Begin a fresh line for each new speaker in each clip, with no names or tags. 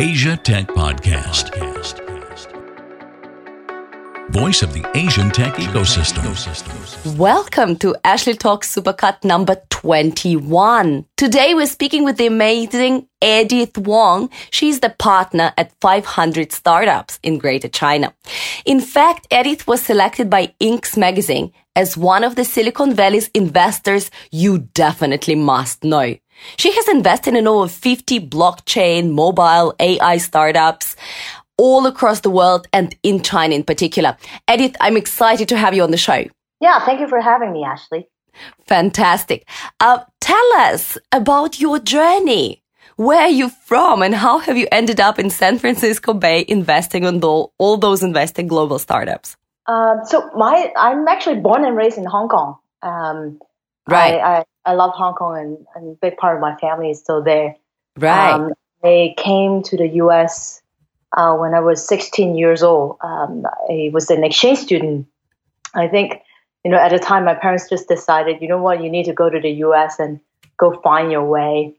Asia Tech Podcast. Voice of the Asian tech ecosystem.
Welcome to Ashley Talks Supercut number 21. Today we're speaking with the amazing Edith Yeung. She's the partner at 500 startups in Greater China. In fact, Edith was selected by Inc. magazine as one of the Silicon Valley's investors you definitely must know. She has invested in over 50 blockchain, mobile, AI startups all across the world and in China in particular. Edith, I'm excited to have you on the show.
Yeah, thank you for having me, Ashley.
Fantastic. Uh, tell us about your journey. Where are you from and how have you ended up in San Francisco Bay investing on the, all those investing global startups?
Um, so my, I'm actually born and raised in Hong Kong. Um,
right.
I, I, I, love Hong Kong and, and a big part of my family is still there.
Right. Um,
they came to the U.S uh, when I was 16 years old. Um, I was an exchange student. I think, you know, at the time, my parents just decided, you know what, you need to go to the U.S. and go find your way.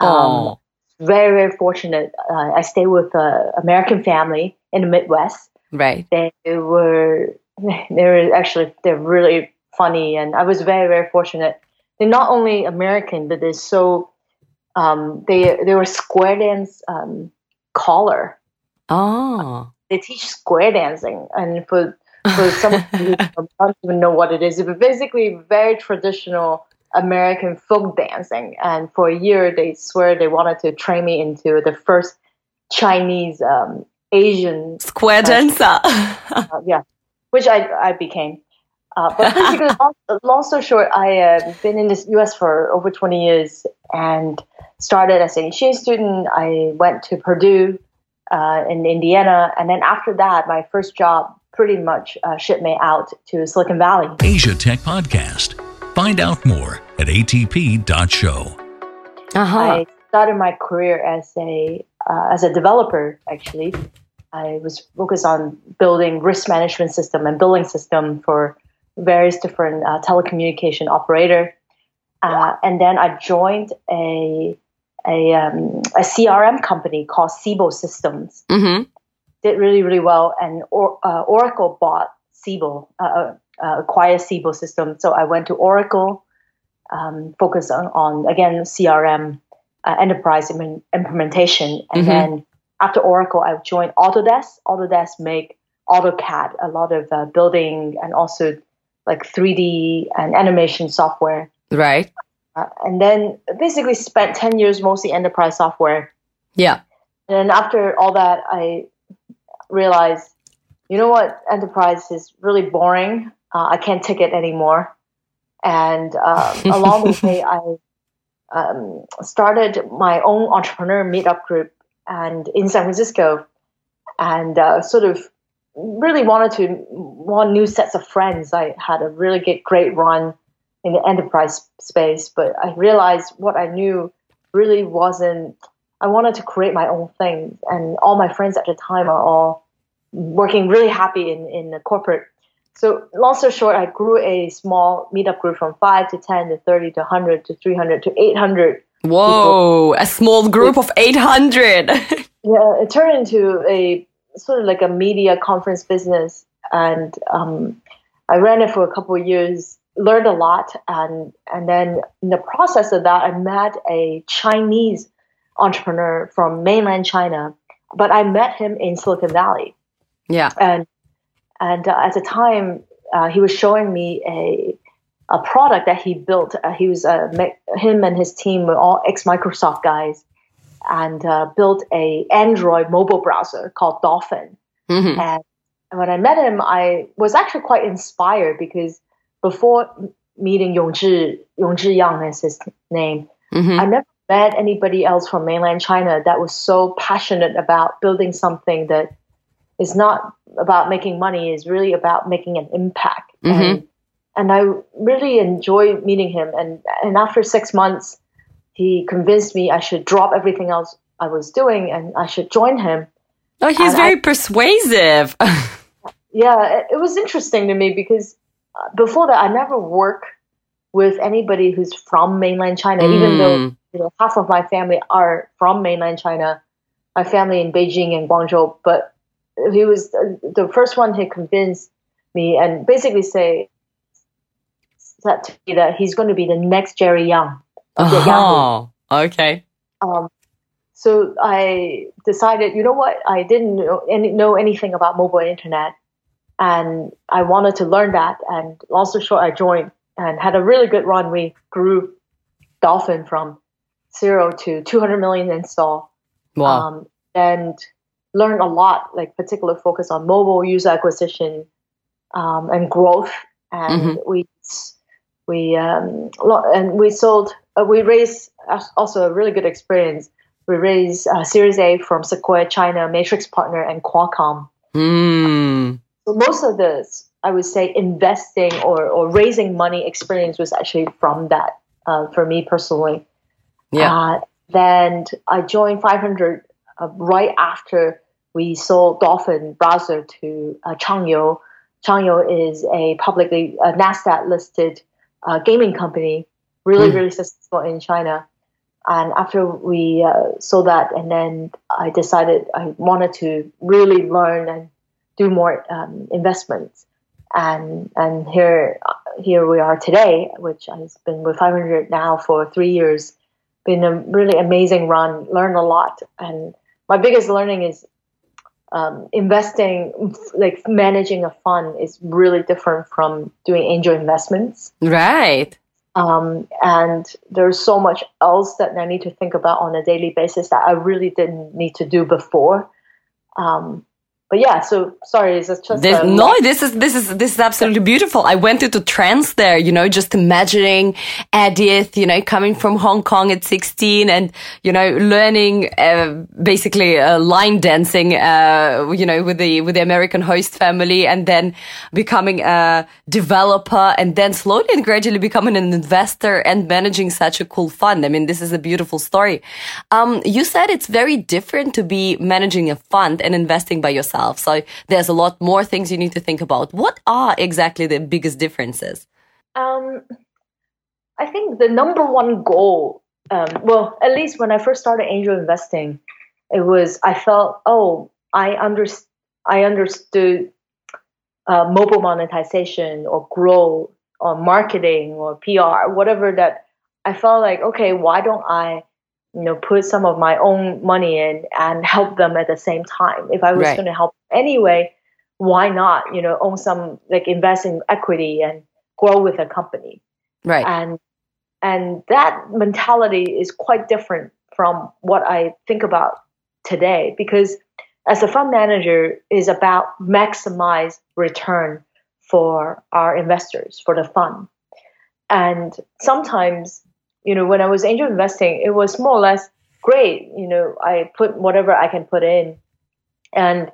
Um, oh.
Very, very fortunate. Uh, I stayed with an American family in the Midwest.
Right.
They were, they were actually, they're really funny. And I was very, very fortunate. They're not only American, but they're so, um, they, they were square dance um, collar
Oh.
They teach square dancing, and for for someone who don't even know what it is, but basically very traditional American folk dancing. And for a year, they swear they wanted to train me into the first Chinese um, Asian
square dancer.
uh, yeah, which I I became. Uh, but basically, long, long story short, I have uh, been in the U.S. for over 20 years and started as an exchange student. I went to Purdue uh, in Indiana. And then after that, my first job pretty much uh, shipped me out to Silicon Valley.
Asia Tech Podcast. Find out more at atp.show.
Uh-huh.
I started my career as a uh, as a developer. Actually, I was focused on building risk management system and billing system for various different uh, telecommunication operator. Uh, and then I joined a a, um, a CRM company called Siebel Systems.
Mm-hmm.
Did really, really well. And or, uh, Oracle bought Siebel, uh, uh, uh acquired Siebel System. So I went to Oracle, um, focused on, on, again, CRM uh, enterprise Im- implementation. And mm-hmm. then after Oracle, I joined Autodesk. Autodesk make AutoCAD, a lot of uh, building and also like 3D and animation software.
Right.
Uh, and then basically spent 10 years mostly enterprise software.
Yeah.
And after all that, I realized, you know what, enterprise is really boring. Uh, I can't take it anymore. And um, along the way, I um, started my own entrepreneur meetup group and in San Francisco, and uh, sort of really wanted to want new sets of friends. I had a really good, great run in the enterprise space, but I realized what I knew really wasn't. I wanted to create my own thing, and all my friends at the time are all working really happy in in the corporate. So long story short, I grew a small meetup group from five to ten to thirty to hundred to three hundred to eight hundred.
Whoa, people. a small group of eight hundred.
yeah, it turned into a sort of like a media conference business, and um, I ran it for a couple of years learned a lot. And and then in the process of that i met a chinese entrepreneur from mainland china but i met him in silicon valley.
Yeah.
And and uh, at the time uh, he was showing me a a product that he built. Uh, he was uh, him and his team were all ex microsoft guys and uh, built a android mobile browser called dolphin
mm-hmm.
and when i met him i was actually quite inspired because before meeting Yongzhi, Yongzhi Yang is his name,
mm-hmm.
I never met anybody else from mainland China that was so passionate about building something that is not about making money, is really about making an impact.
Mm-hmm.
And, and I really enjoyed meeting him. And, and after six months, he convinced me I should drop everything else I was doing and I should join him.
Oh, he's
and
very
I,
persuasive.
yeah, it, it was interesting to me because before that, I never worked with anybody who's from mainland China, mm. even though you know half of my family are from mainland China. my family in Beijing and Guangzhou, but he was the first one to convince me and basically say that to me that he's going to be the next Jerry Yang.
Oh, okay.
Um, so I decided, you know what? I didn't know, any, know anything about mobile internet, and I wanted to learn that. And also, short, I joined and had a really good run. We grew Dolphin from zero to 200 million install.
Wow.
Um, and learned a lot, like particular focus on mobile user acquisition um, and growth. And
Mhm.
we we um, and we sold. Uh, we raised also a really good experience. We raised uh, Series A from Sequoia China, Matrix Partner, and Qualcomm.
Hmm.
So most of this, I would say, investing or, or raising money experience was actually from that uh, for me personally.
Yeah.
Uh, then I joined 500 uh, right after we sold Dolphin browser to uh, Changyou. Changyou is a publicly uh, Nasdaq listed uh, gaming company, really
Mm.
really successful in China. And after we uh, sold that, and then I decided I wanted to really learn and do more um, investments. And and here here we are today, which has been with 500 now for three years. Been a really amazing run. Learned a lot, and my biggest learning is um, investing, like managing a fund, is really different from doing angel investments.
Right.
Um, and there's so much else that I need to think about on a daily basis that I really didn't need to do before. Um, but yeah, so sorry, it's just
This,
a
no, this is this is this is absolutely beautiful. I went into trance there, you know, just imagining Edith, you know, coming from Hong Kong at sixteen, and you know, learning uh, basically uh, line dancing, uh, you know, with the with the American host family, and then becoming a developer, and then slowly and gradually becoming an investor and managing such a cool fund. I mean, this is a beautiful story. Um, you said it's very different to be managing a fund and investing by yourself. So there's a lot more things you need to think about. What are exactly the biggest differences?
Um, I think the number one goal, um, well, at least when I first started angel investing, it was I felt, oh, I under, I understood uh, mobile monetization or growth or marketing or PR, whatever that I felt like, okay, why don't I, you know, put some of my own money in and help them at the same time? If I was
Right.
going to help anyway, why not, you know, own some, like invest in equity and grow with a company?
Right.
and and that mentality is quite different from what I think about today because as a fund manager is about maximize return for our investors for the fund and sometimes you know when I was angel investing it was more or less great you know I put whatever I can put in and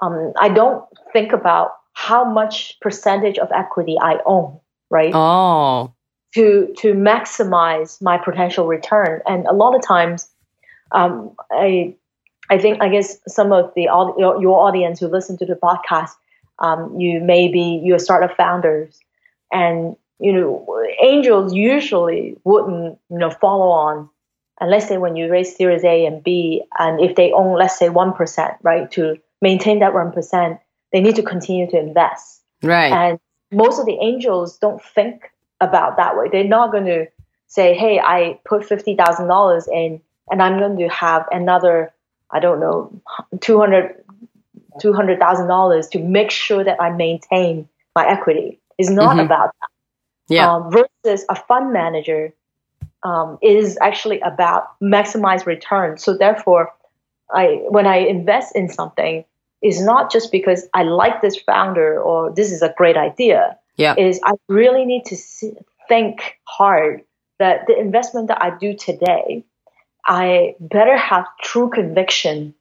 um, I don't think about how much percentage of equity I own right
Oh.
to to maximize my potential return. And a lot of times, um, I I think I guess some of the your, your audience who listen to the podcast, um, you may be you're startup founders, and you know angels usually wouldn't you know follow on. And let's say when you raise Series A and B, and if they own let's say one percent, right, to maintain that one percent, they need to continue to invest.
Right.
And most of the angels don't think about that way. They're not going to say, "Hey, I put fifty thousand dollars in, and I'm going to have another, I don't know, two hundred, two hundred thousand dollars to make sure that I maintain my equity." It's not
Mhm.
about that.
Yeah.
Um, versus a fund manager um, is actually about maximize return. So therefore, I when I invest in something, is not just because I like this founder or this is a great idea.
Yeah.
Is I really need to see, think hard that the investment that I do today, I better have true conviction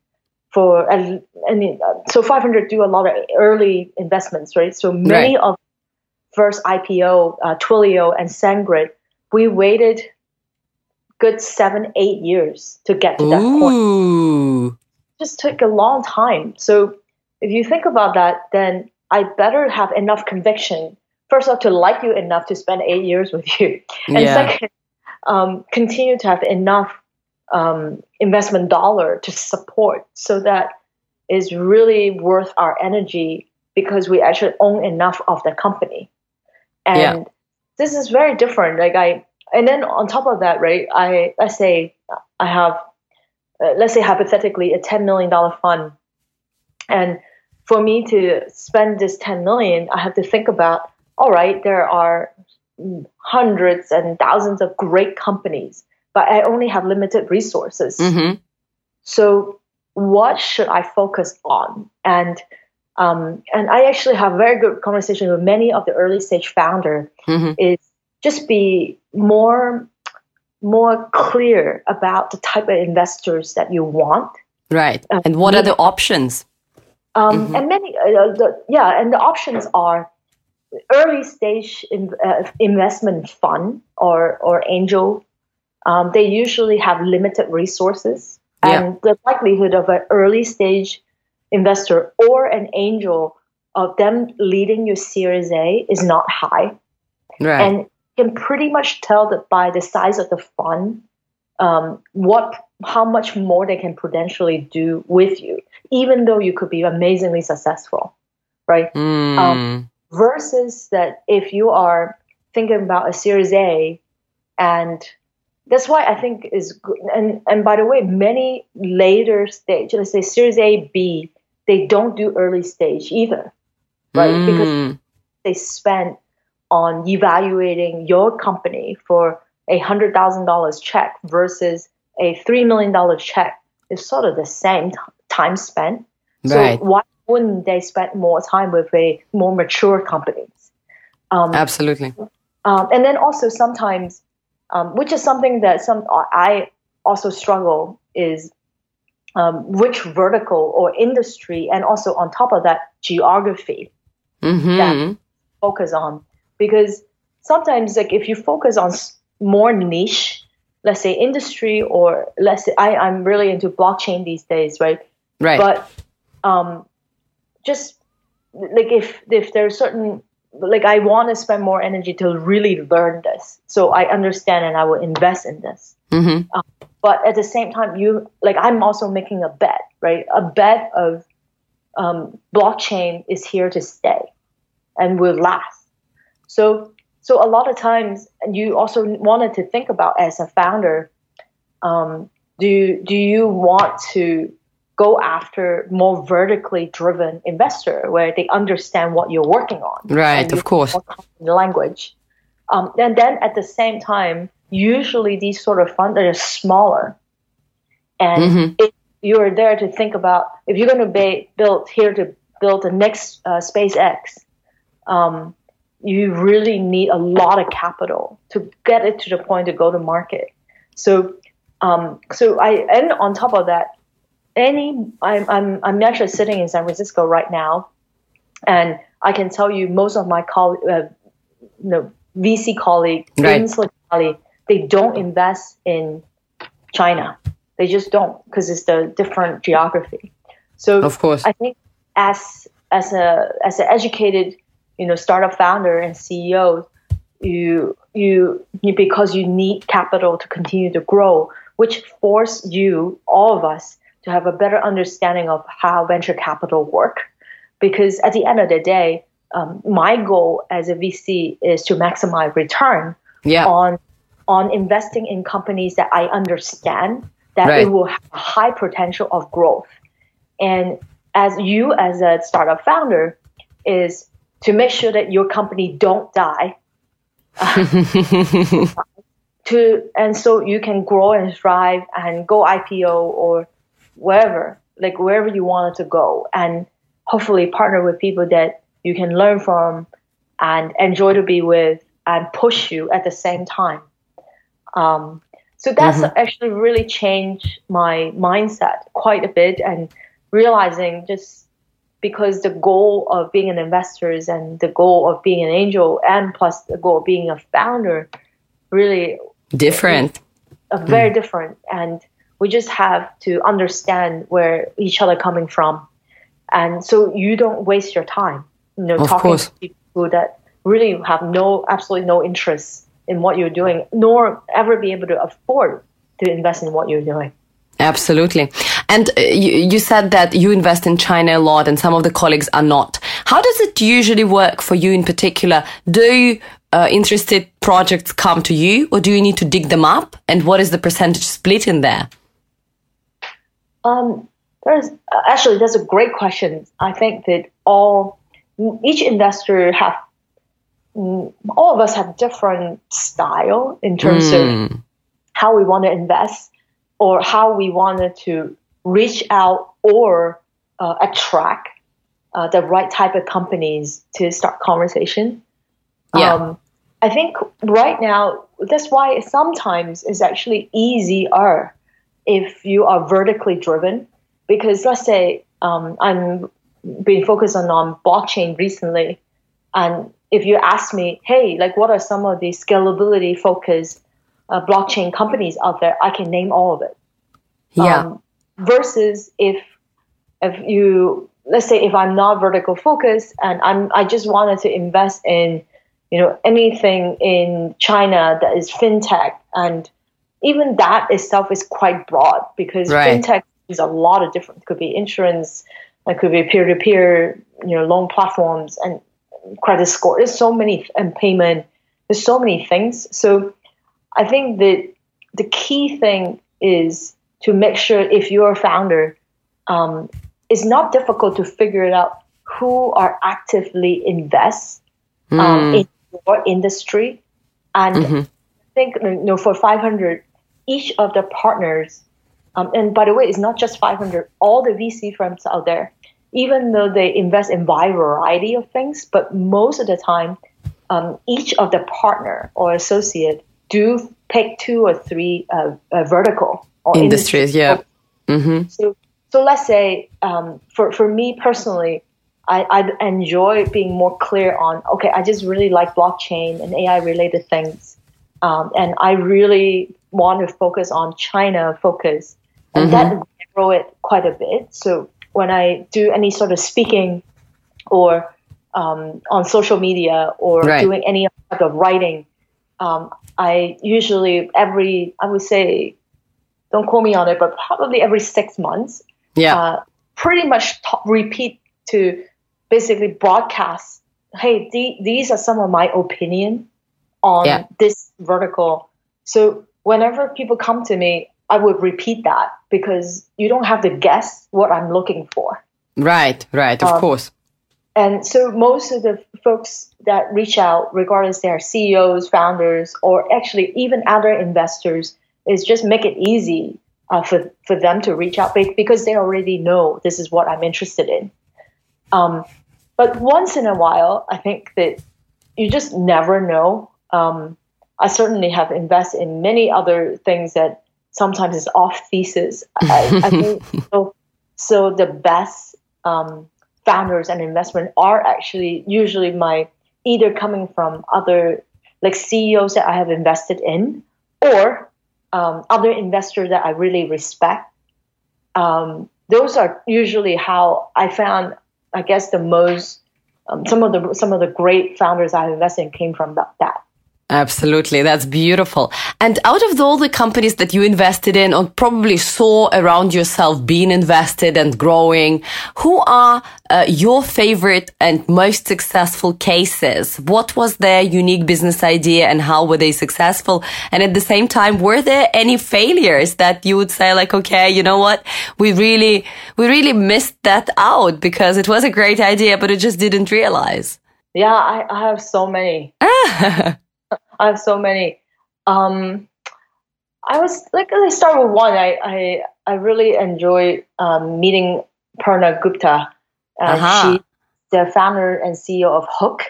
for. I mean, so 500 do a lot of early investments, right? So many of first IPO, uh, Twilio and SendGrid, we waited good seven, eight years to get to that point
Ooh.
just took a long time. So if you think about that, then I better have enough conviction. First off, to like you enough to spend eight years with you, and
Yeah.
second, um, continue to have enough um, investment dollar to support so that is really worth our energy because we actually own enough of the company. And yeah. this is very different. Like I, and then on top of that, right? I let's say I have, uh, let's say hypothetically, a ten million dollar fund, and for me to spend this ten million, I have to think about. All right, there are hundreds and thousands of great companies, but I only have limited resources. Mm-hmm. So, what should I focus on? And um, and I actually have very good conversation with many of the early stage founder. Mm-hmm. Is just be more more clear about the type of investors that you want.
Right. Um, and what are the options?
Um, mm-hmm. And many, uh, the, yeah, and the options are early stage in, uh, investment fund or or angel. Um, they usually have limited resources, yeah. and the likelihood of an early stage investor or an angel of them leading your Series A is not high. Right. And can pretty much tell that by the size of the fund, um, what how much more they can potentially do with you, even though you could be amazingly successful, right? Mm. Um, versus that if you are thinking about a Series A, and that's why I think is good. And and by the way, many later stage, let's say Series A, B, they don't do early stage either, right? Mm. Because they spend on evaluating your company for a hundred thousand dollars check versus a three million dollar check is sort of the same t- time spent. Right. So why wouldn't they spend more time with a more mature companies?
Um, Absolutely.
Um, and then also sometimes, um, which is something that some I also struggle is um, which vertical or industry, and also on top of that, geography mm-hmm. that focus on. Because sometimes like if you focus on more niche let's say industry or let's say I, i'm really into blockchain these days right?
Right.
But um just like if if there's certain like i want to spend more energy to really learn this. So i understand and i will invest in this. Mm-hmm. um, but at the same time you like i'm also making a bet right a bet of um, blockchain is here to stay and will last so, so a lot of times, you also wanted to think about as a founder, um, do do you want to go after more vertically driven investor where they understand what you're working on?
Right, of course.
Language, um, and then at the same time, usually these sort of funds are smaller, and mm-hmm. if you're there to think about if you're going to be build here to build the next uh, SpaceX. Um, you really need a lot of capital to get it to the point to go to market. So, um, so I and on top of that, any I'm I'm I'm actually sitting in San Francisco right now, and I can tell you most of my colleague, uh, you know, VC colleagues right. in Silicon Valley, they don't invest in China. They just don't because it's the different geography. So
of course,
I think as as a as an educated you know startup founder and CEO, you you, you because you need capital to continue to grow, which force you all of us to have a better understanding of how venture capital work. Because at the end of the day, um, my goal as a VC is to maximize return yeah. on on investing in companies that I understand that right. it will have a high potential of growth. And as you as a startup founder is to make sure that your company don't die. to and so you can grow and thrive and go IPO or wherever, like wherever you wanted to go, and hopefully partner with people that you can learn from and enjoy to be with and push you at the same time. Um, so that's mm-hmm. actually really changed my mindset quite a bit and realizing just because the goal of being an investor and the goal of being an angel and plus the goal of being a founder really
different
very mm. different and we just have to understand where each other coming from and so you don't waste your time you know
of
talking
course.
to people that really have no absolutely no interest in what you're doing nor ever be able to afford to invest in what you're doing.
Absolutely. And uh, you, you said that you invest in China a lot and some of the colleagues are not. How does it usually work for you in particular? Do uh, interested projects come to you or do you need to dig them up? And what is the percentage split in there?
Um, there's actually that's a great question. I think that all each investor have all of us have different style in terms mm. of hmm. how we want to invest or how we wanted to reach out or uh, attract uh, the right type of companies to start conversation.
Yeah. Um,
I think right now that's why sometimes it's actually easier if you are vertically driven because let's say um, I'm been focusing on blockchain recently, and if you ask me, hey, like what are some of the scalability focused uh, blockchain companies out there? I can name all of it.
Yeah. Um,
versus if if you let's say if I'm not vertical focused and I'm I just wanted to invest in you know anything in China that is fintech and even that itself is quite broad because right. fintech is a lot of different. It could be insurance, it could be peer to peer, you know, loan platforms and credit score. There's so many and payment. There's so many things. So I think that the key thing is to make sure if you're a founder, um, it's not difficult to figure it out who are actively invest um, mm. in your industry. And mm-hmm. I think you know for 500, each of the partners, um, and by the way, it's not just 500. All the VC firms out there, even though they invest in wide variety of things, but most of the time, um, each of the partner or associate do pick two or three uh, uh, vertical
or industries. yeah. Mm-hmm.
So, so let's say um, for for me personally, I, I enjoy being more clear on okay, I just really like blockchain and AI related things, um, and I really want to focus on China focus, and mm-hmm. that narrow it quite a bit. So when I do any sort of speaking or um, on social media or right. doing any type of writing, um, I usually every I would say don't quote me on it, but probably every six months,
yeah, uh,
pretty much t- repeat to basically broadcast. Hey, the, these are some of my opinion on yeah. this vertical. So whenever people come to me, I would repeat that because you don't have to guess what I'm looking for.
Right, right, of um, course.
And so most of the folks that reach out, regardless they are CEOs, founders, or actually even other investors, is just make it easy uh, for, for them to reach out because they already know this is what I'm interested in. Um, but once in a while, I think that you just never know. Um, I certainly have invested in many other things that sometimes it's off thesis. I, I think so, so the best um, founders and investment are actually usually my either coming from other like CEOs that I have invested in or um, other investors that I really respect. Um, those are usually how I found, I guess, the most um, some of the some of the great founders I've invested in came from that. that.
Absolutely. That's beautiful. And out of all the companies that you invested in or probably saw around yourself being invested and growing, who are uh, your favorite and most successful cases? What was their unique business idea and how were they successful? And at the same time, were there any failures that you would say like, okay, you know what? We really, we really missed that out because it was a great idea, but it just didn't realize.
Yeah, I, I have so many. I have so many. Um, I was like, let's start with one. I I, I really enjoy um, meeting Prerna Gupta. Uh, uh-huh. She's the founder and CEO of Hook.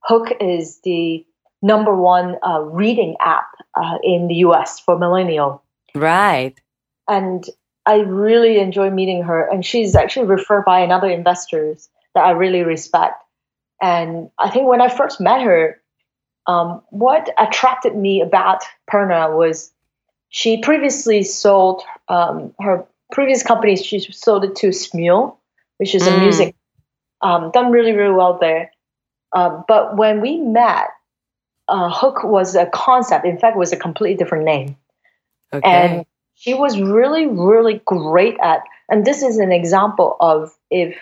Hook is the number one uh, reading app uh, in the U.S. for millennial.
Right.
And I really enjoy meeting her, and she's actually referred by another investors that I really respect. And I think when I first met her, um, what attracted me about Prerna was she previously sold um, her previous company. She sold it to Smule, which is mm. a music um, done really really well there. Um, but when we met, uh, Hook was a concept. In fact, was a completely different name.
Okay.
And she was really, really great at. And this is an example of if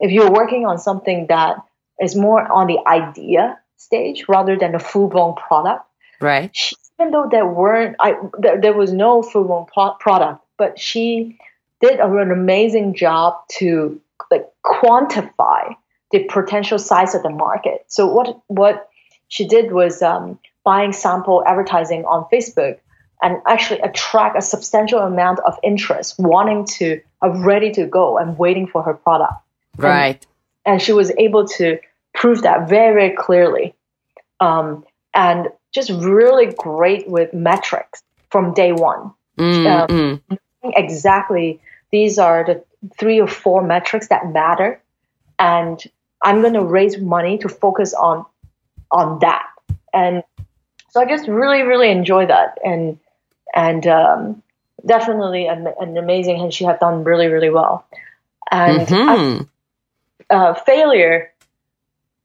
if you're working on something that is more on the idea stage rather than a full blown product.
Right.
She, even though there weren't, I there, there was no full blown pro- product, but she did an amazing job to like quantify the potential size of the market. So what what she did was um, buying sample advertising on Facebook and actually attract a substantial amount of interest, wanting to uh, ready to go and waiting for her product.
Right.
And, and she was able to prove that very very clearly, um, and just really great with metrics from day one.
Mm,
Um, exactly these are the three or four metrics that matter. And i'm going to raise money to focus on on that. And so i just really really enjoy that. And and um, definitely an, an amazing and she had done really really well. And I-
Mhm.
uh, failure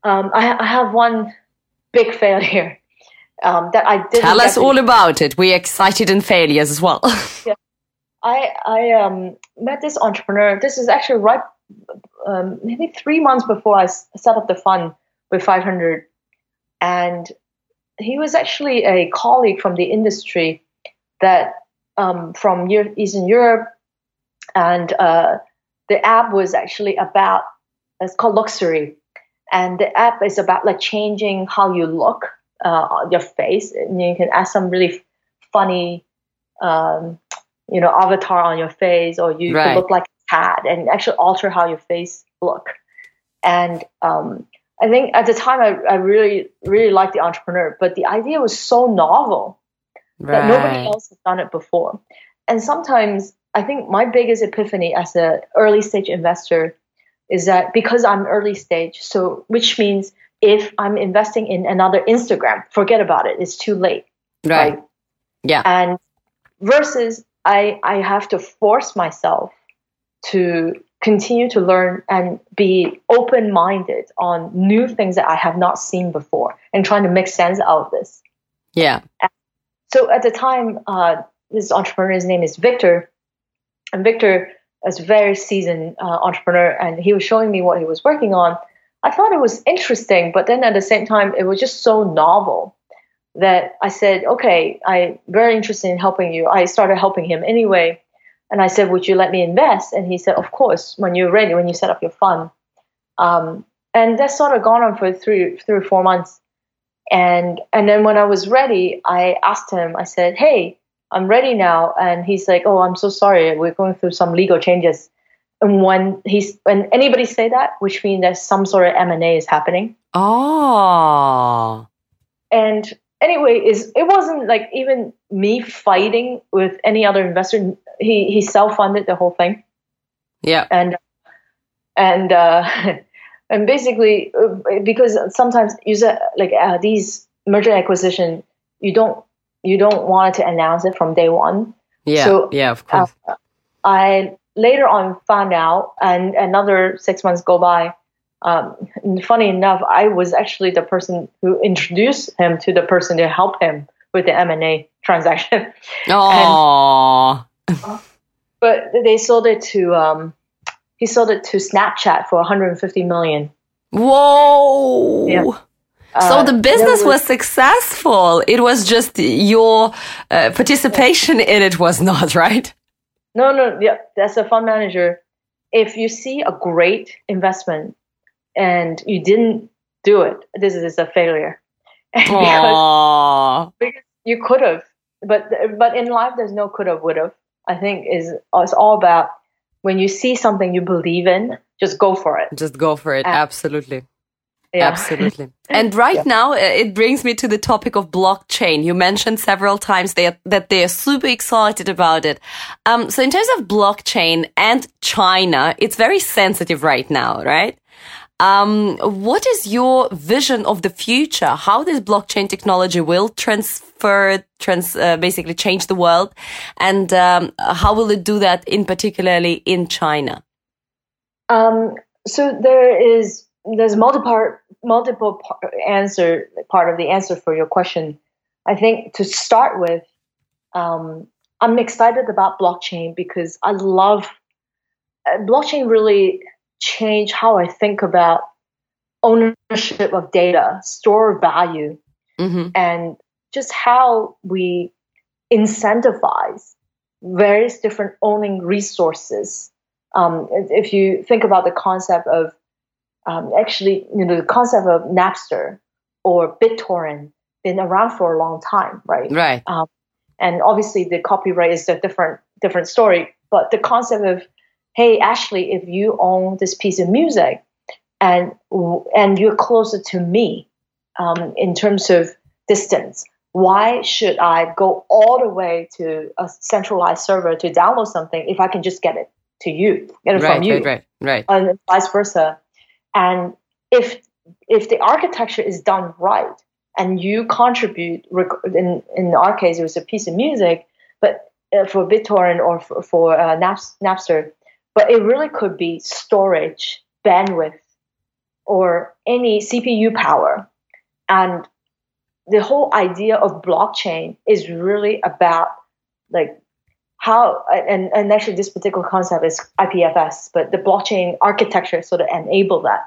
um, I, I have one big failure um, that i did
Tell us all about it. We're excited in failures as well.
I I um, met this entrepreneur. This is actually right, um, maybe three months before I set up the fund with 500, and he was actually a colleague from the industry that um, from Eastern Europe, and uh, the app was actually about it's called Looksery, and the app is about like changing how you look, uh, your face, and you can add some really funny. Um, you know avatar on your face or you
Right.
could look like a cat and actually alter how your face look and um, i think at the time I, I really really liked the entrepreneur but the idea was so novel that nobody else has done it before and sometimes i think my biggest epiphany as an early stage investor is that because i'm early stage so which means if i'm investing in another instagram forget about it it's too late
Right.
right?
Yeah.
And versus I I have to force myself to continue to learn and be open minded on new things that I have not seen before and trying to make sense out of this.
Yeah.
So at the time, uh, this entrepreneur's name is Victor, and Victor is a very seasoned uh, entrepreneur, and he was showing me what he was working on. I thought it was interesting, but then at the same time, it was just so novel that I said, "Okay, I'm very interested in helping you." I started helping him anyway, and I said, "Would you let me invest?" And he said, "Of course, when you're ready, when you set up your fund." Um, and that sort of gone on for three, three or four months and and then when I was ready, I asked him. I said, "Hey, I'm ready now," and he's like, "Oh, I'm so sorry. We're going through some legal changes." And when he's when anybody say that, which means that some sort of M and A is happening.
Oh.
And anyway, is it wasn't like even me fighting with any other investor. He he self funded the whole thing.
Yeah.
and and uh, and basically uh, because sometimes user like uh, these merger acquisition you don't you don't want to announce it from day one
Yeah.
So,
yeah, of course.
uh, i later on found out and another six months go by um, funny enough i was actually the person who introduced him to the person to help him with the m&a transaction
oh.
but they sold it to um, he sold it to Snapchat for 150 million.
Whoa.
Yeah.
So
Uh,
the business
there
was successful. It was just your uh, participation in it was not, right?
no, no, yeah, that's a fund manager. If you see a great investment and you didn't do it, this is a failure. because
Aww.
you could have, but but in life, there's no could have, would have. I think is it's all about when you see something you believe in, just go for it.
Just go for it.
Uh,
Absolutely.
Yeah.
Absolutely. And right now, uh, it brings me to the topic of blockchain. You mentioned several times that, that they are super excited about it. Um, so in terms of blockchain and China, it's very sensitive right now, right? Um, what is your vision of the future? How this blockchain technology will transfer, trans, uh, basically change the world, and um, how will it do that in particularly in China?
Um, so there is there's multiple multiple answer part of the answer for your question. I think to start with, um, I'm excited about blockchain because I love uh, blockchain. Really changed how I think about ownership of data, store value, mm-hmm. and just how we incentivize various different owning resources. Um, if you think about the concept of um, actually, you know, the concept of Napster or BitTorrent been around for a long time, right?
Right. Um,
and obviously, the copyright is a different different story. But the concept of, hey, Ashley, if you own this piece of music, and and you're closer to me um, in terms of distance, why should I go all the way to a centralized server to download something if I can just get it to you, get it
right,
from you,
right, right, right,
and vice versa. And if if the architecture is done right and you contribute, in in our case, it was a piece of music, but uh, for BitTorrent or for, for uh, Napster, but it really could be storage, bandwidth, or any CPU power, and the whole idea of blockchain is really about like how and, and actually this particular concept is IPFS, but the blockchain architecture sort of enable that.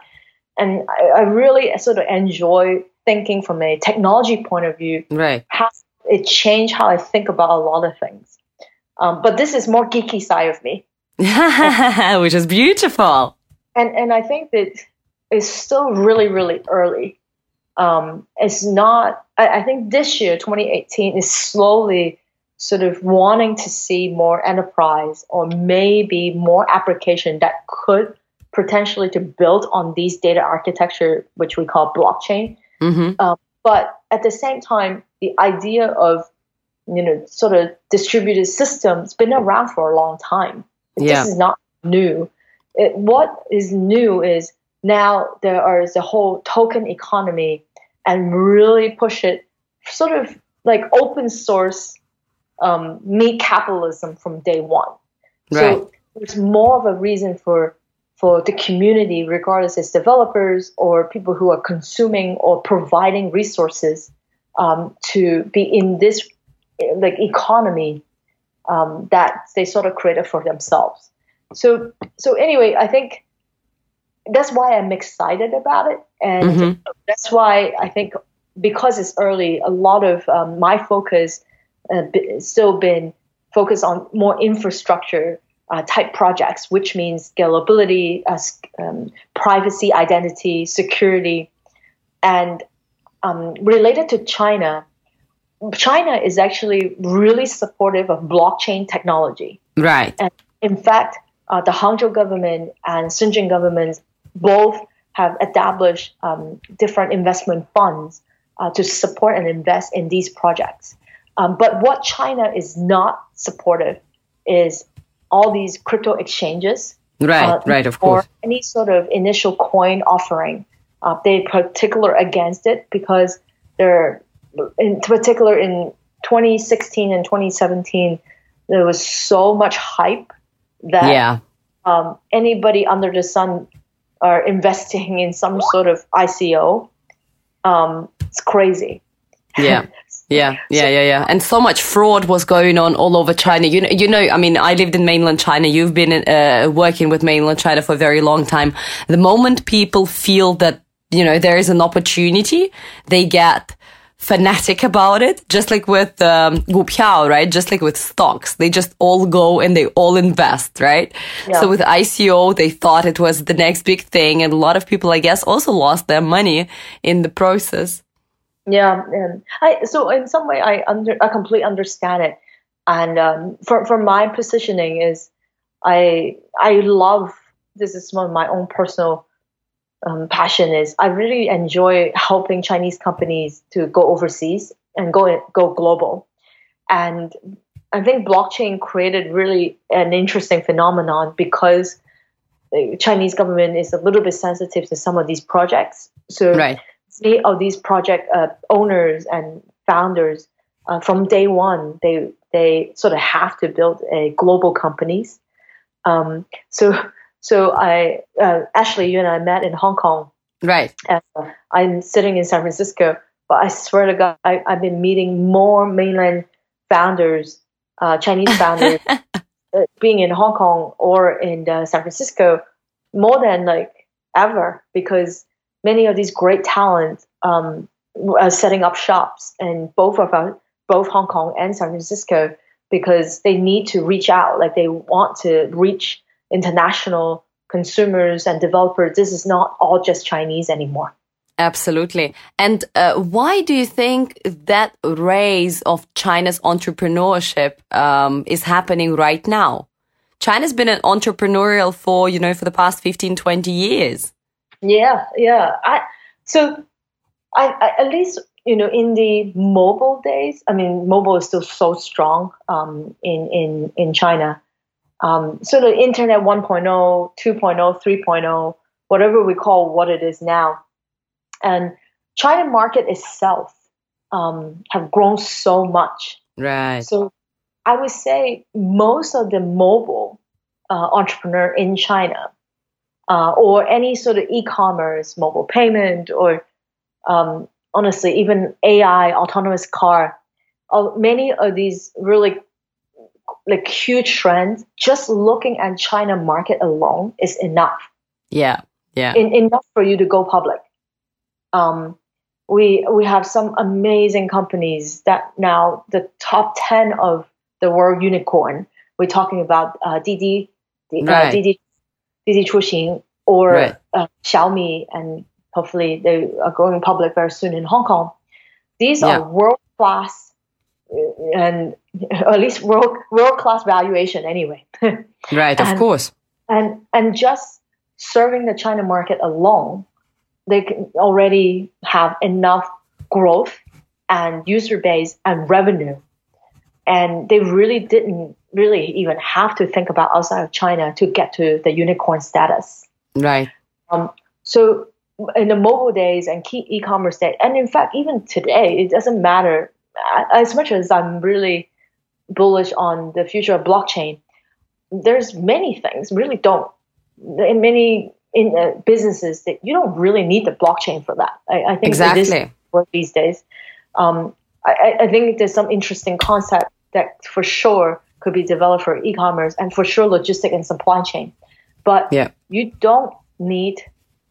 And I, I really sort of enjoy thinking from a technology point of view,
right?
How it changed how I think about a lot of things. Um, but this is more geeky side of me,
which is beautiful.
And and I think that it's still really really early um, it's not, I, I think this year, 2018, is slowly sort of wanting to see more enterprise or maybe more application that could potentially to build on these data architecture, which we call blockchain. Mm-hmm. Um, but at the same time, the idea of you know sort of distributed systems been around for a long time. Yeah. This is not new. It, what is new is now there is a whole token economy and really push it sort of like open source um, meet capitalism from day one. Right. So there's more of a reason for for the community, regardless as developers or people who are consuming or providing resources, um, to be in this like economy um, that they sort of created for themselves. So so anyway, I think that's why I'm excited about it, and mm-hmm. that's why I think because it's early, a lot of um, my focus uh, still been focused on more infrastructure uh, type projects, which means scalability, uh, um, privacy, identity, security, and um, related to China. China is actually really supportive of blockchain technology.
Right.
And in fact, uh, the Hangzhou government and Shenzhen governments both have established um, different investment funds uh, to support and invest in these projects. Um, but what China is not supportive is all these crypto exchanges.
Right, uh, right, of course. Or
any sort of initial coin offering. Uh, they particular against it because they're, in particular, in 2016 and 2017, there was so much hype that
yeah.
um, anybody under the sun are investing in some sort of ICO. Um, it's crazy.
Yeah. Yeah, yeah, yeah, yeah. And so much fraud was going on all over China. You know, you know, I mean, I lived in mainland China. You've been uh, working with mainland China for a very long time. The moment people feel that, you know, there is an opportunity, they get fanatic about it, just like with um, gupiao, right? Just like with stocks, they just all go and they all invest, right? Yeah. So with ICO, they thought it was the next big thing, and a lot of people, I guess, also lost their money in the process.
Yeah, and I so in some way I under I completely understand it, and um, for for my positioning is I I love this is one of my own personal um, passion is I really enjoy helping Chinese companies to go overseas and go go global. And I think blockchain created really an interesting phenomenon because the Chinese government is a little bit sensitive to some of these projects. So
right.
Many of these project uh, owners and founders uh, from day one they they sort of have to build a global companies. Um, so so I, uh, Ashley, you and I met in Hong Kong.
Right.
And, uh, I'm sitting in San Francisco, but I swear to God, I, have been meeting more mainland founders uh, Chinese founders uh, being in Hong Kong or in San Francisco more than like ever because many of these great talents um, are setting up shops in both of our, both Hong Kong and San Francisco because they need to reach out, like they want to reach international consumers and developers. This is not all just Chinese anymore.
Absolutely. And uh, why do you think that rise of China's entrepreneurship um, is happening right now? China's been an entrepreneurial for, you know, for the past 15, 20 years.
Yeah, yeah. I, so I, I, at least, you know, in the mobile days, I mean, mobile is still so strong um, in, in, in China. Um, so the internet 1.0, 2.0, 3.0, whatever we call what it is now, and China market itself um, have grown so much.
Right.
So I would say most of the mobile uh, entrepreneur in China, uh, or any sort of e-commerce, mobile payment, or um, honestly even AI, autonomous car, uh, many of these really like huge trends. Just looking at China market alone is enough.
Yeah, yeah,
In, enough for you to go public. Um, we we have some amazing companies that now the top ten of the world unicorn. We're talking about uh, Didi, uh, right. uh, Didi, Didi Chuxing, or right. uh, Xiaomi, and hopefully they are going public very soon in Hong Kong. These yeah. are world class uh, and at least world world class valuation anyway.
right, of course.
And and just serving the China market alone they can already have enough growth and user base and revenue. And they really didn't really even have to think about outside of China to get to the unicorn status.
Right.
Um, so in the mobile days and key e-commerce days, and in fact, even today, it doesn't matter as much as I'm really bullish on the future of blockchain. There's many things really don't. In many in uh, businesses that you don't really need the blockchain for that. I, I think
exactly
work these days. Um, I, I, think there's some interesting concept that for sure could be developed for e-commerce and for sure logistic and supply chain. But
yeah.
you don't need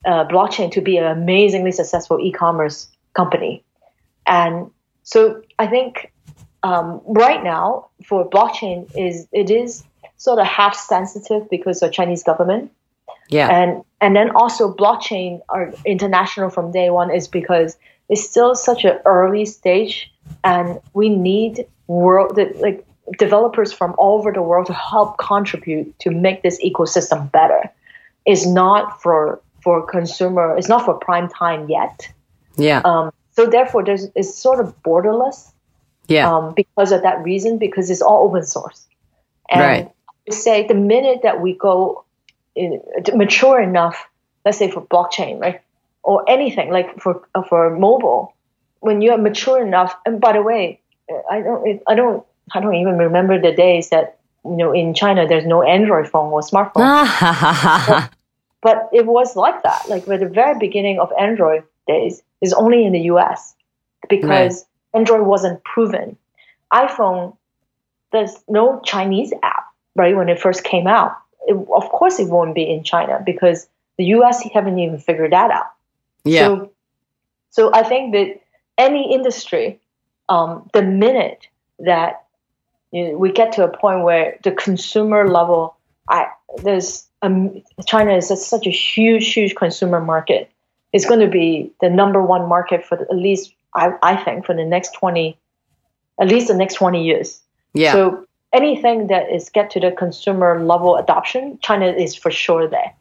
uh, blockchain to be an amazingly successful e-commerce company. And so I think um, right now for blockchain is it is sort of half sensitive because of Chinese government
yeah.
And and then also blockchain are international from day one is because it's still such an early stage and we need world like developers from all over the world to help contribute to make this ecosystem better. It's not for for consumer it's not for prime time yet.
Yeah.
Um, so therefore there's it's sort of borderless.
Yeah.
Um, because of that reason, because it's all open source. And
right.
say the minute that we go mature enough, let's say for blockchain, right, or anything like for for mobile, when you are mature enough. And by the way, I don't, I don't, I don't even remember the days that you know in China there's no Android phone or smartphone. but, but it was like that. Like at the very beginning of Android days is only in the U.S. because right. Android wasn't proven. iPhone, there's no Chinese app right when it first came out it, of course it won't be in China because the US haven't even figured that out.
Yeah.
So, so I think that any industry, um, the minute that you know, we get to a point where the consumer level, I there's um, China is a, such a huge, huge consumer market. It's going to be the number one market for the, at least I, I think for the next twenty, at least the next twenty years.
Yeah.
So anything that is get to the consumer level adoption, China is for sure there.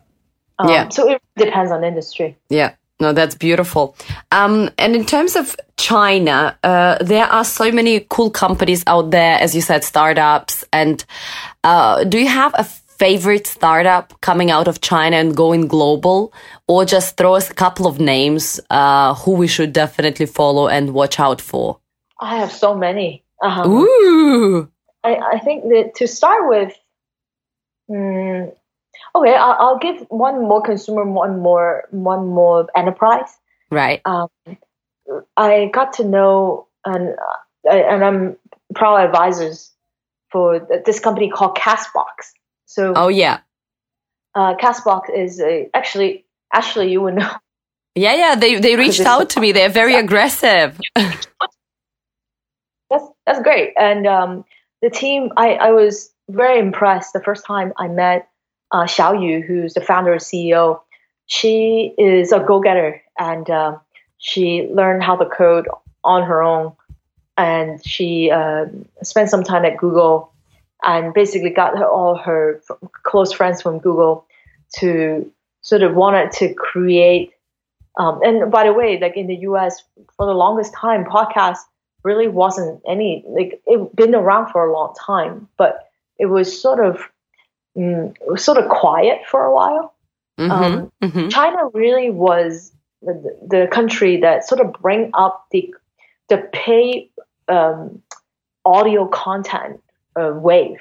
Um, yeah.
So it depends on the industry.
Yeah. No, that's beautiful. Um, and in terms of China, uh, there are so many cool companies out there, as you said, startups. And uh, do you have a favorite startup coming out of China and going global, or just throw us a couple of names uh, who we should definitely follow and watch out for?
I have so many.
Um, Ooh.
I, I think that to start with, um, okay, I'll, I'll, give one more consumer, one more, one more enterprise.
Right.
Um, I got to know, and and I'm proud advisors for this company called Castbox. So,
Oh yeah.
uh, Castbox is a, actually, actually, you would know.
Yeah, yeah. They they reached out to me. They're very aggressive.
That's that's great. And um, the team, I, I was very impressed the first time I met uh, Xiao Yu, who's the founder and CEO. She is a go-getter, and um, she learned how to code on her own, and she uh, spent some time at Google, and basically got her, all her f- close friends from Google to sort of wanted to create. Um, and by the way, like in the U.S. for the longest time, podcasts really wasn't any like it been around for a long time, but it was sort of mm, sort of quiet for a while.
Mhm,
Um,
mhm.
China really was the, the country that sort of bring up the the pay um, audio content uh, wave.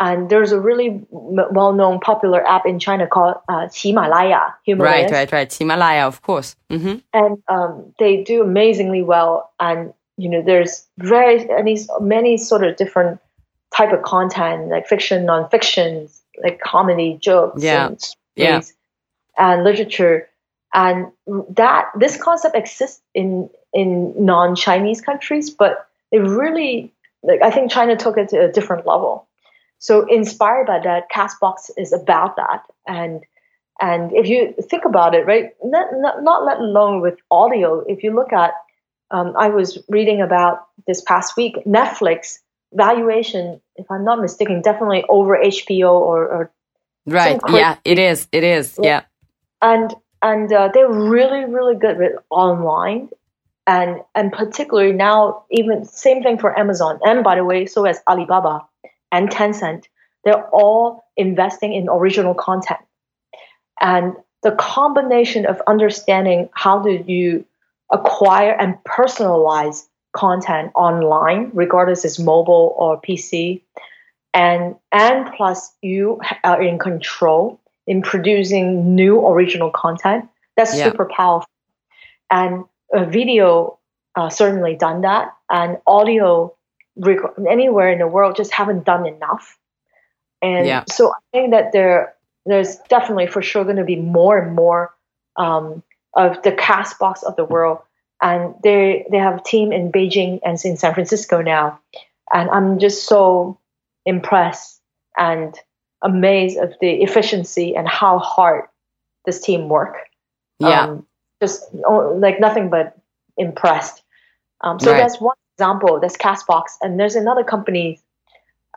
And there's a really m- well-known popular app in China called uh, Himalaya. Himalayas
Right, right, right. Himalaya, of course. hmm
and um, they do amazingly well. And you know, there's very many, many sort of different type of content, like fiction, non-fiction, like comedy, jokes,
Yeah.
and stories,
Yeah.
and literature. And that this concept exists in in non-Chinese countries, but it really, like, I think China took it to a different level. So inspired by that, Castbox is about that, and and if you think about it, right, not, not, not let alone with audio, if you look at, um, I was reading about this past week, Netflix valuation, if I'm not mistaken, definitely over HBO or, or
Right. Yeah, it is. It is.
Yeah.
Yeah.
and and uh, they're really really good with online, and and particularly now even same thing for Amazon, and by the way, so as Alibaba and Tencent, they're all investing in original content, and the combination of understanding how do you acquire and personalize content online, regardless it's mobile or PC, and and plus you are in control in producing new original content. That's
Yeah.
super powerful. And uh, video uh, certainly done that, and audio rec- anywhere in the world just haven't done enough. And
Yeah.
so I think that there there's definitely for sure going to be more and more um, of the Castbox of the world. And they they have a team in Beijing and in San Francisco now, and I'm just so impressed and amazed of the efficiency and how hard this team work.
Yeah.
Um, just oh, like nothing but impressed. Um, so
Right.
that's one example. That's Castbox, and there's another company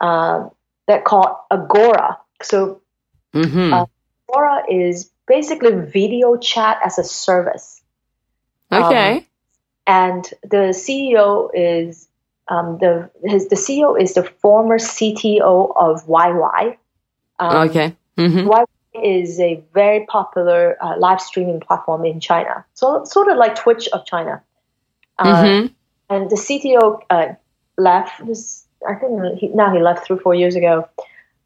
uh, that called Agora. So
hmm
uh, Agora is basically video chat as a service
okay.
And the CEO is um, the his the CEO is the former CTO of YY. Um,
okay. hmm
YY is a very popular uh, live streaming platform in China, so sort of like Twitch of China. Uh,
hmm
And the CTO uh, left. This, I think he, now he left three four years ago,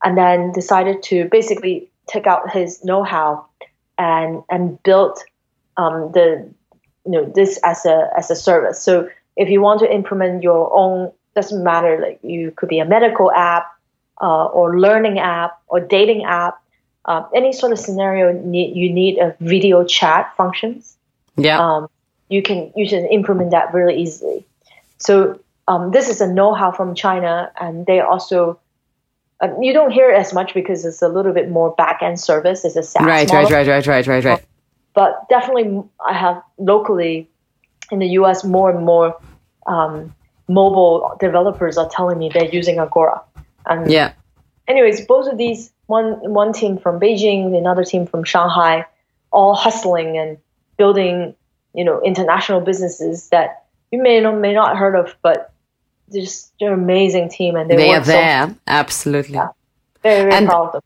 and then decided to basically take out his know-how and and build um, the you know this as a as a service. So if you want to implement your own, doesn't matter. Like you could be a medical app, uh, or learning app, or dating app. Uh, any sort of scenario need, you need a video chat functions
Yeah.
um, you can you can implement that really easily. So um, this is a know-how from China, and they also uh, you don't hear it as much because it's a little bit more back-end service. It's a SaaS
right,
model,
right, right, right, right, right, right.
But definitely, I have locally in the U.S. more and more um, mobile developers are telling me they're using Agora. And
Yeah.
anyways, both of these one one team from Beijing, another team from Shanghai, all hustling and building, you know, international businesses that you may not may not heard of, but they're just they're an amazing team and they,
They are
work so
there. Absolutely.
very very
And-
proud of them.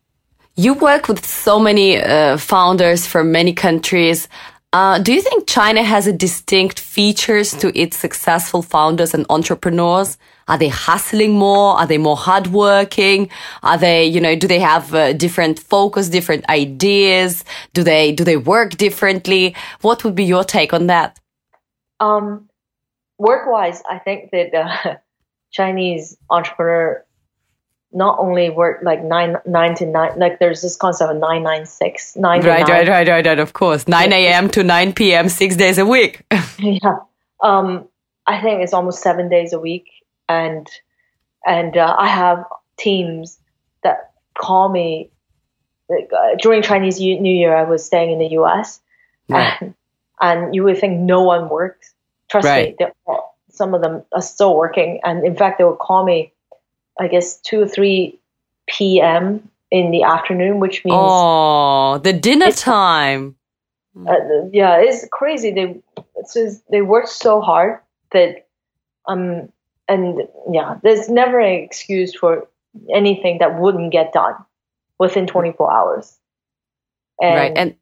You work with so many uh, founders from many countries. Uh, do you think China has a distinct features to its successful founders and entrepreneurs? Are they hustling more? Are they more hardworking? Are they, you know, do they have uh, different focus, different ideas? Do they do they work differently? What would be your take on that?
Um, work wise, I think that uh, Chinese entrepreneur not only work like nine nine to nine like there's this concept of nine nine six nine
right
to
right right right right of course. 9 a.m to 9 p.m six days a week.
Yeah. Um i think it's almost seven days a week. And and uh, i have teams that call me like, uh, during chinese new year i was staying in the us and, and you would think no one works. Trust
Right.
me all- some of them are still working. And in fact they would call me i guess 2 or 3 p.m in the afternoon which means
oh the dinner time
uh, yeah, it's crazy. They it's just, they work so hard that um and yeah, there's never an excuse for anything that wouldn't get done within 24 hours. And,
right and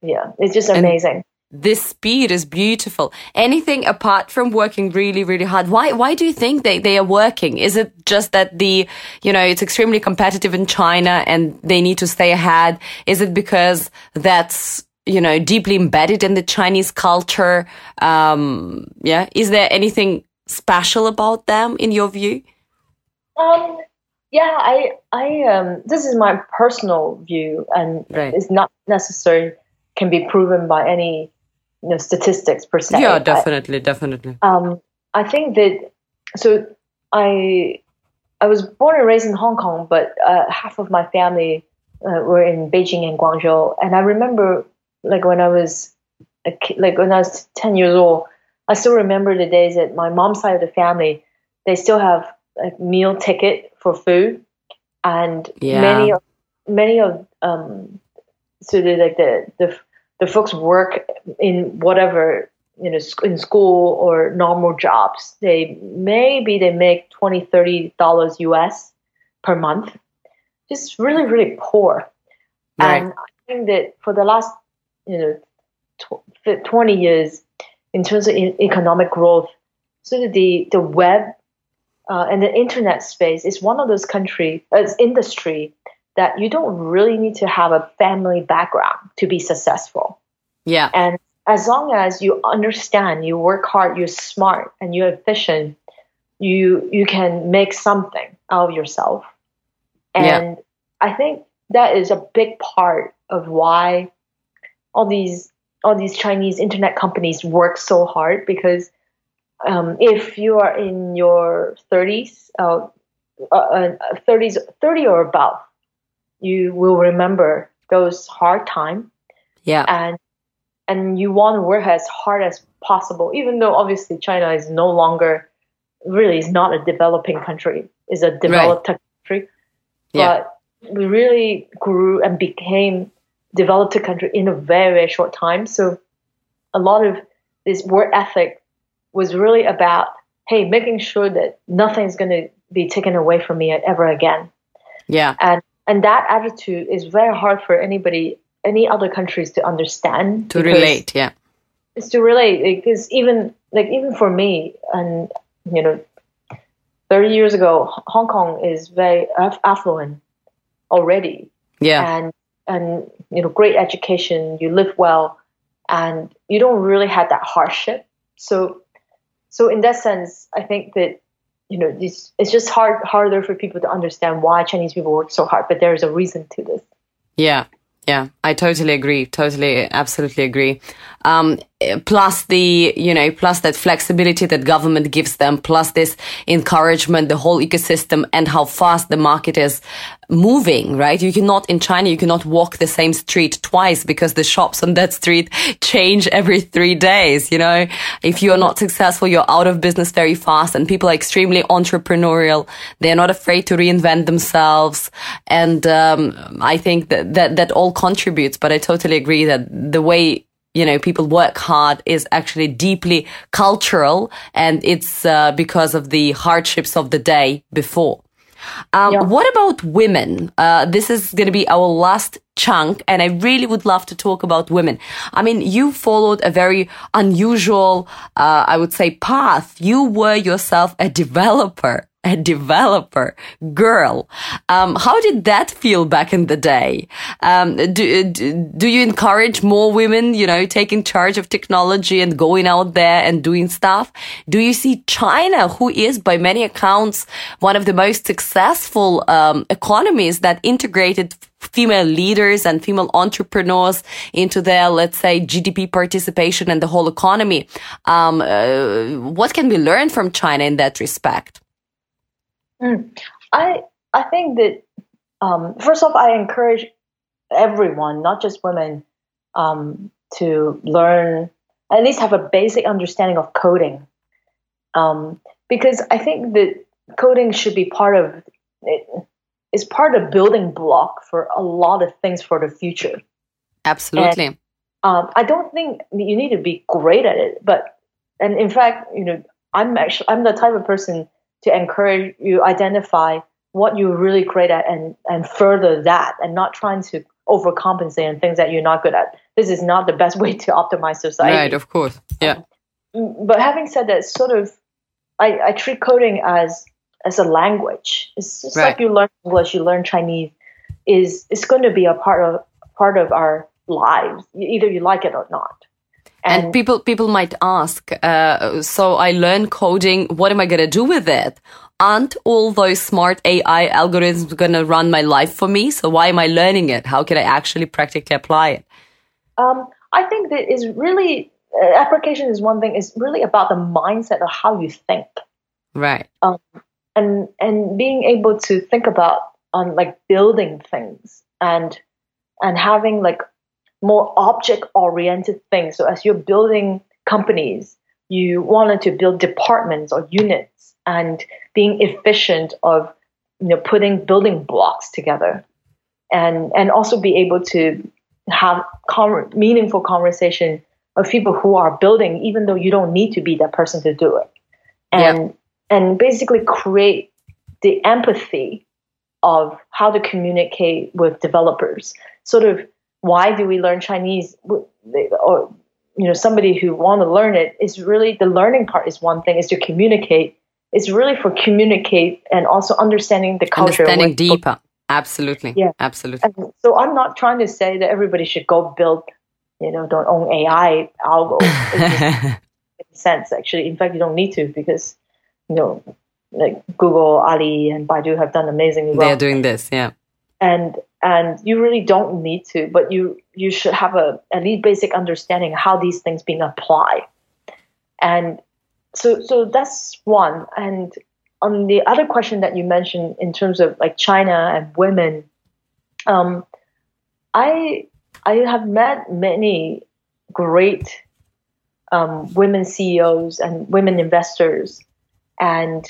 yeah, it's just amazing.
This speed is beautiful. Anything apart from working really, really hard? Why, why do you think they, they are working? Is it just that the, you know, it's extremely competitive in China and they need to stay ahead? Is it because that's, you know, deeply embedded in the Chinese culture? Um, yeah. Is there anything special about them in your view?
Um, yeah, I, I, um, this is my personal view, and
Right.
it's not necessarily can be proven by any, you know, statistics per se.
Yeah, definitely, definitely.
Um, I think that so I I was born and raised in Hong Kong, but uh, half of my family uh, were in Beijing and Guangzhou. And I remember, like when I was a kid, like when I was ten years old, I still remember the days that my mom's side of the family they still have a meal ticket for food, and
Yeah.
many of many of um, so the like the the the folks work in whatever you know in school or normal jobs they maybe they make 20 30 dollars us per month just really really poor
Right.
and i think that for the last you know tw- 20 years in terms of e- economic growth so the the web uh, and the internet space is one of those country as industry that you don't really need to have a family background to be successful
Yeah.
and as long as you understand, you work hard, you're smart, and you're efficient, you you can make something out of yourself.
Yeah.
And I think that is a big part of why all these all these Chinese internet companies work so hard because um, if you are in your 30s, uh, uh, uh, 30s, 30 or above, you will remember those hard times
Yeah.
and and you want to work as hard as possible even though obviously china is no longer really is not a developing country is a developed country
Yeah.
but we really grew and became developed country in a very very short time so a lot of this work ethic was really about hey making sure that nothing's going to be taken away from me ever again
Yeah.
and and that attitude is very hard for anybody any other countries to understand
To relate. Yeah.
it's to relate because even like even for me and you know 30 years ago hong kong is very affluent already
Yeah.
and and you know great education you live well and you don't really have that hardship so so in that sense i think that you know this it's just hard harder for people to understand why chinese people work so hard but there is a reason to this
Yeah, yeah, I totally agree. Totally, absolutely agree. Um, plus the, you know, plus that flexibility that government gives them, plus this encouragement, the whole ecosystem and how fast the market is moving, right? You cannot, in China, you cannot walk the same street twice because the shops on that street change every three days, you know? If you are not successful, you're out of business very fast and people are extremely entrepreneurial. They're not afraid to reinvent themselves. And, um, I think that, that, that all contributes, but I totally agree that the way you know, people work hard is actually deeply cultural and it's uh, because of the hardships of the day before. Um,
Yeah.
What about women? Uh, this is going to be our last chunk and I really would love to talk about women. I mean, you followed a very unusual, uh, I would say path. You were yourself a developer a developer girl. Um, how did that feel back in the day? Um, do, do you encourage more women, you know, taking charge of technology and going out there and doing stuff? Do you see China, who is by many accounts one of the most successful um, economies that integrated female leaders and female entrepreneurs into their, let's say, GDP participation and the whole economy. Um, uh, what can we learn from China in that respect?
Mm. I I think that um, first off, I encourage everyone, not just women, um, to learn at least have a basic understanding of coding, um, because I think that coding should be part of it. Is part of building block for a lot of things for the future.
Absolutely.
And, um, I don't think you need to be great at it, but and in fact, you know, I'm actually I'm the type of person to encourage you identify what you're really great at and and further that and not trying to overcompensate on things that you're not good at. This is not the best way to optimize society.
Right, of course. Yeah.
Um, but having said that, sort of I, I treat coding as as a language. It's just right. like you learn English, you learn Chinese. Is it's going to be a part of part of our lives, either you like it or not.
And, and people people might ask, uh, so I learn coding. What am I gonna do with it? Aren't all those smart AI algorithms gonna run my life for me? So why am I learning it? How can I actually practically apply it?
Um, I think that is really uh, application is one thing. It's really about the mindset of how you think,
right?
Um, and and being able to think about on um, like building things and and having like more object oriented things. So as you're building companies, you wanted to build departments or units and being efficient of you know putting building blocks together and and also be able to have con- meaningful conversation of people who are building even though you don't need to be that person to do it and. And basically create the empathy of how to communicate with developers sort of why do we learn Chinese? Or you know, somebody who want to learn it is really the learning part is one thing is to communicate. It's really for communicate and also understanding the culture.
Understanding deeper. Absolutely. Yeah. Absolutely.
And so I'm not trying to say that everybody should go build, you know, don't own AI algo. sense, actually. In fact, you don't need to because, you know, like Google, Ali, and Baidu have done amazingly well.
They're doing this, yeah.
And and you really don't need to but you you should have a at least basic understanding how these things being applied and so so that's one and on the other question that you mentioned in terms of like china and women um, i i have met many great um, women ceos and women investors and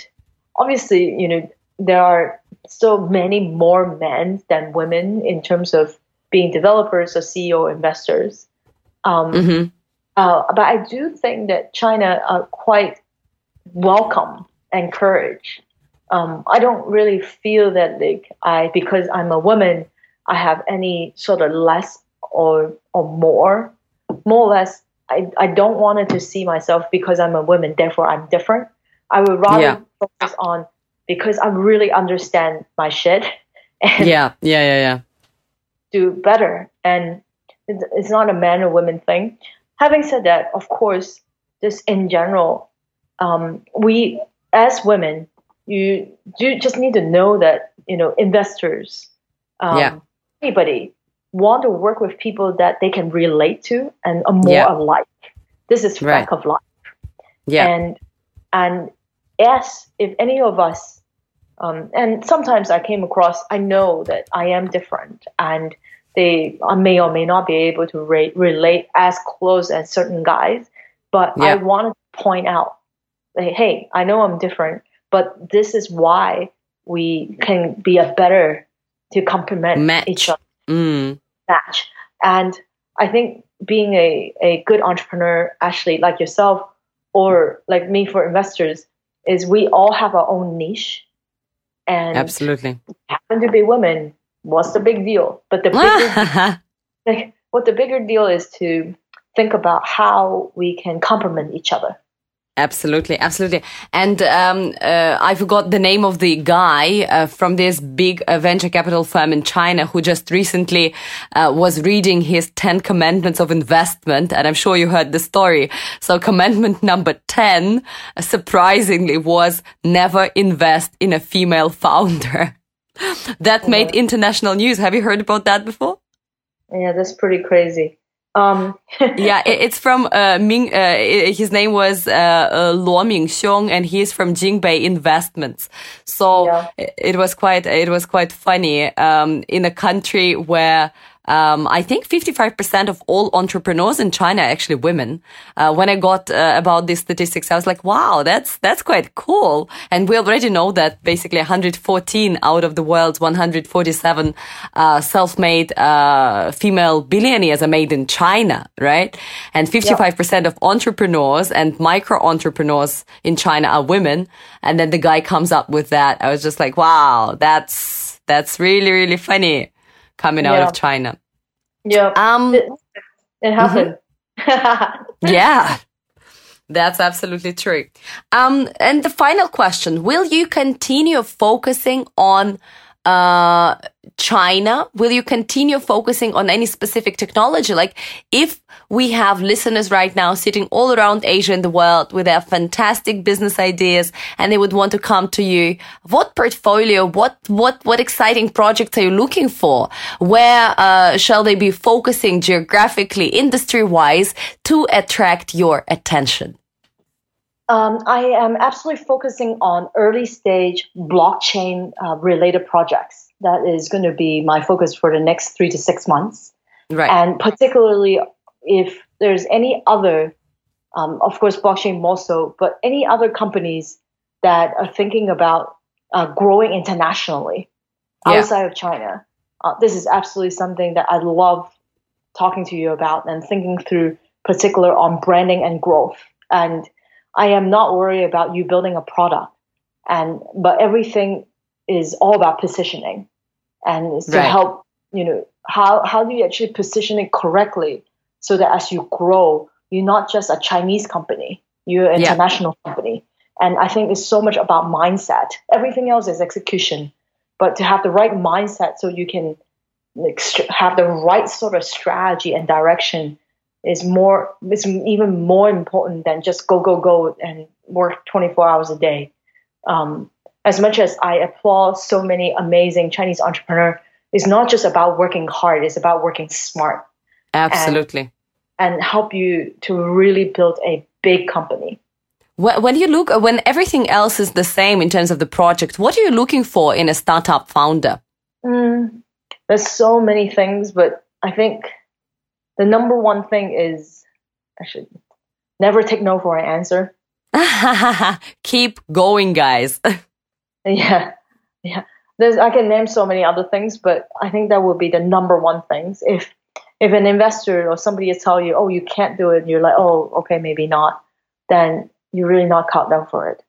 obviously you know there are so many more men than women in terms of being developers or CEO investors. Um, mm-hmm. uh, but I do think that China are quite welcome, and encourage. Um, I don't really feel that like I because I'm a woman, I have any sort of less or or more, more or less. I, I don't want to see myself because I'm a woman, therefore I'm different. I would rather yeah. focus on because I really understand my shit.
And yeah, yeah, yeah, yeah.
Do better, and it's not a man or woman thing. Having said that, of course, just in general, um, we as women, you do just need to know that you know investors, um, yeah. anybody want to work with people that they can relate to and are more yeah. alike. This is fact right. of life. Yeah, and and yes, if any of us um, and sometimes I came across, I know that I am different, and they I may or may not be able to re- relate as close as certain guys. But yeah. I want to point out, like, hey, I know I'm different, but this is why we can be a better to complement
match.
each other.
Mm.
Match. And I think being a, a good entrepreneur, actually, like yourself or like me for investors, is we all have our own niche
and absolutely
happen to be women what's the big deal? But the bigger, what the bigger deal is to think about how we can complement each other.
Absolutely, absolutely. And um, uh, I forgot the name of the guy uh, from this big uh, venture capital firm in China who just recently uh, was reading his 10 commandments of investment. And I'm sure you heard the story. So commandment number 10, surprisingly, was never invest in a female founder. that made international news. Have you heard about that before?
Yeah, that's pretty crazy. Um,
yeah, it's from uh, Ming. Uh, his name was uh, uh, Luo Mingxiong, and he's from Jingbei Investments. So yeah. it was quite it was quite funny um, in a country where um, I think 55% of all entrepreneurs in China are actually women. Uh, when I got uh, about these statistics, I was like, wow, that's, that's quite cool. And we already know that basically 114 out of the world's 147, uh, self-made, uh, female billionaires are made in China, right? And 55% of entrepreneurs and micro entrepreneurs in China are women. And then the guy comes up with that. I was just like, wow, that's, that's really, really funny coming yeah. out of China.
Yeah. Um, it, it happened.
Mm-hmm. yeah. That's absolutely true. Um, and the final question, will you continue focusing on uh, China? Will you continue focusing on any specific technology? Like if we have listeners right now sitting all around Asia and the world with their fantastic business ideas and they would want to come to you, what portfolio, what, what, what exciting projects are you looking for? Where, uh, shall they be focusing geographically, industry wise to attract your attention?
Um, I am absolutely focusing on early stage blockchain uh, related projects. That is going to be my focus for the next three to six months.
Right.
And particularly if there's any other, um, of course, blockchain more so, but any other companies that are thinking about uh, growing internationally yeah. outside of China, uh, this is absolutely something that I love talking to you about and thinking through, particular on branding and growth. And I am not worried about you building a product, and but everything is all about positioning, and it's to right. help you know how how do you actually position it correctly so that as you grow, you're not just a Chinese company, you're an yeah. international company. And I think it's so much about mindset. Everything else is execution, but to have the right mindset so you can have the right sort of strategy and direction is more is even more important than just go go go and work 24 hours a day. Um, as much as I applaud so many amazing Chinese entrepreneurs, it's not just about working hard; it's about working smart.
Absolutely.
And, and help you to really build a big company.
When you look, when everything else is the same in terms of the project, what are you looking for in a startup founder?
Mm, there's so many things, but I think the number one thing is I should never take no for an answer.
Keep going, guys.
yeah, yeah. There's I can name so many other things, but I think that would be the number one things. If if an investor or somebody is telling you, oh, you can't do it, and you're like, oh, okay, maybe not, then you're really not cut down for it.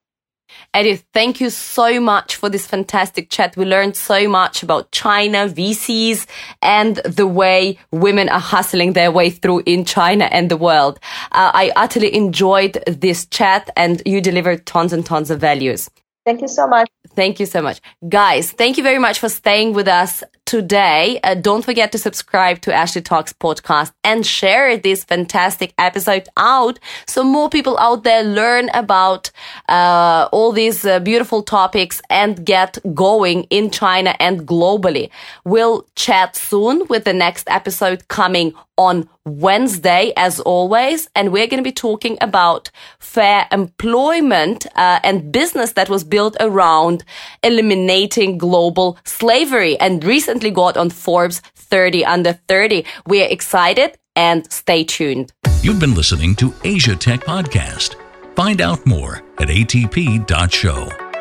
Edith, thank you so much for this fantastic chat. We learned so much about China, VCs, and the way women are hustling their way through in China and the world. Uh, I utterly enjoyed this chat and you delivered tons and tons of values.
Thank you so much.
Thank you so much. Guys, thank you very much for staying with us today. Uh, don't forget to subscribe to Asia Tech podcast and share this fantastic episode out so more people out there learn about uh, all these uh, beautiful topics and get going in China and globally. We'll chat soon with the next episode coming on Wednesday, as always, and we're going to be talking about fair employment uh, and business that was built around eliminating global slavery and recently got on Forbes 30 under 30. We're excited and stay tuned.
You've been listening to Asia Tech Podcast. Find out more at atp.show.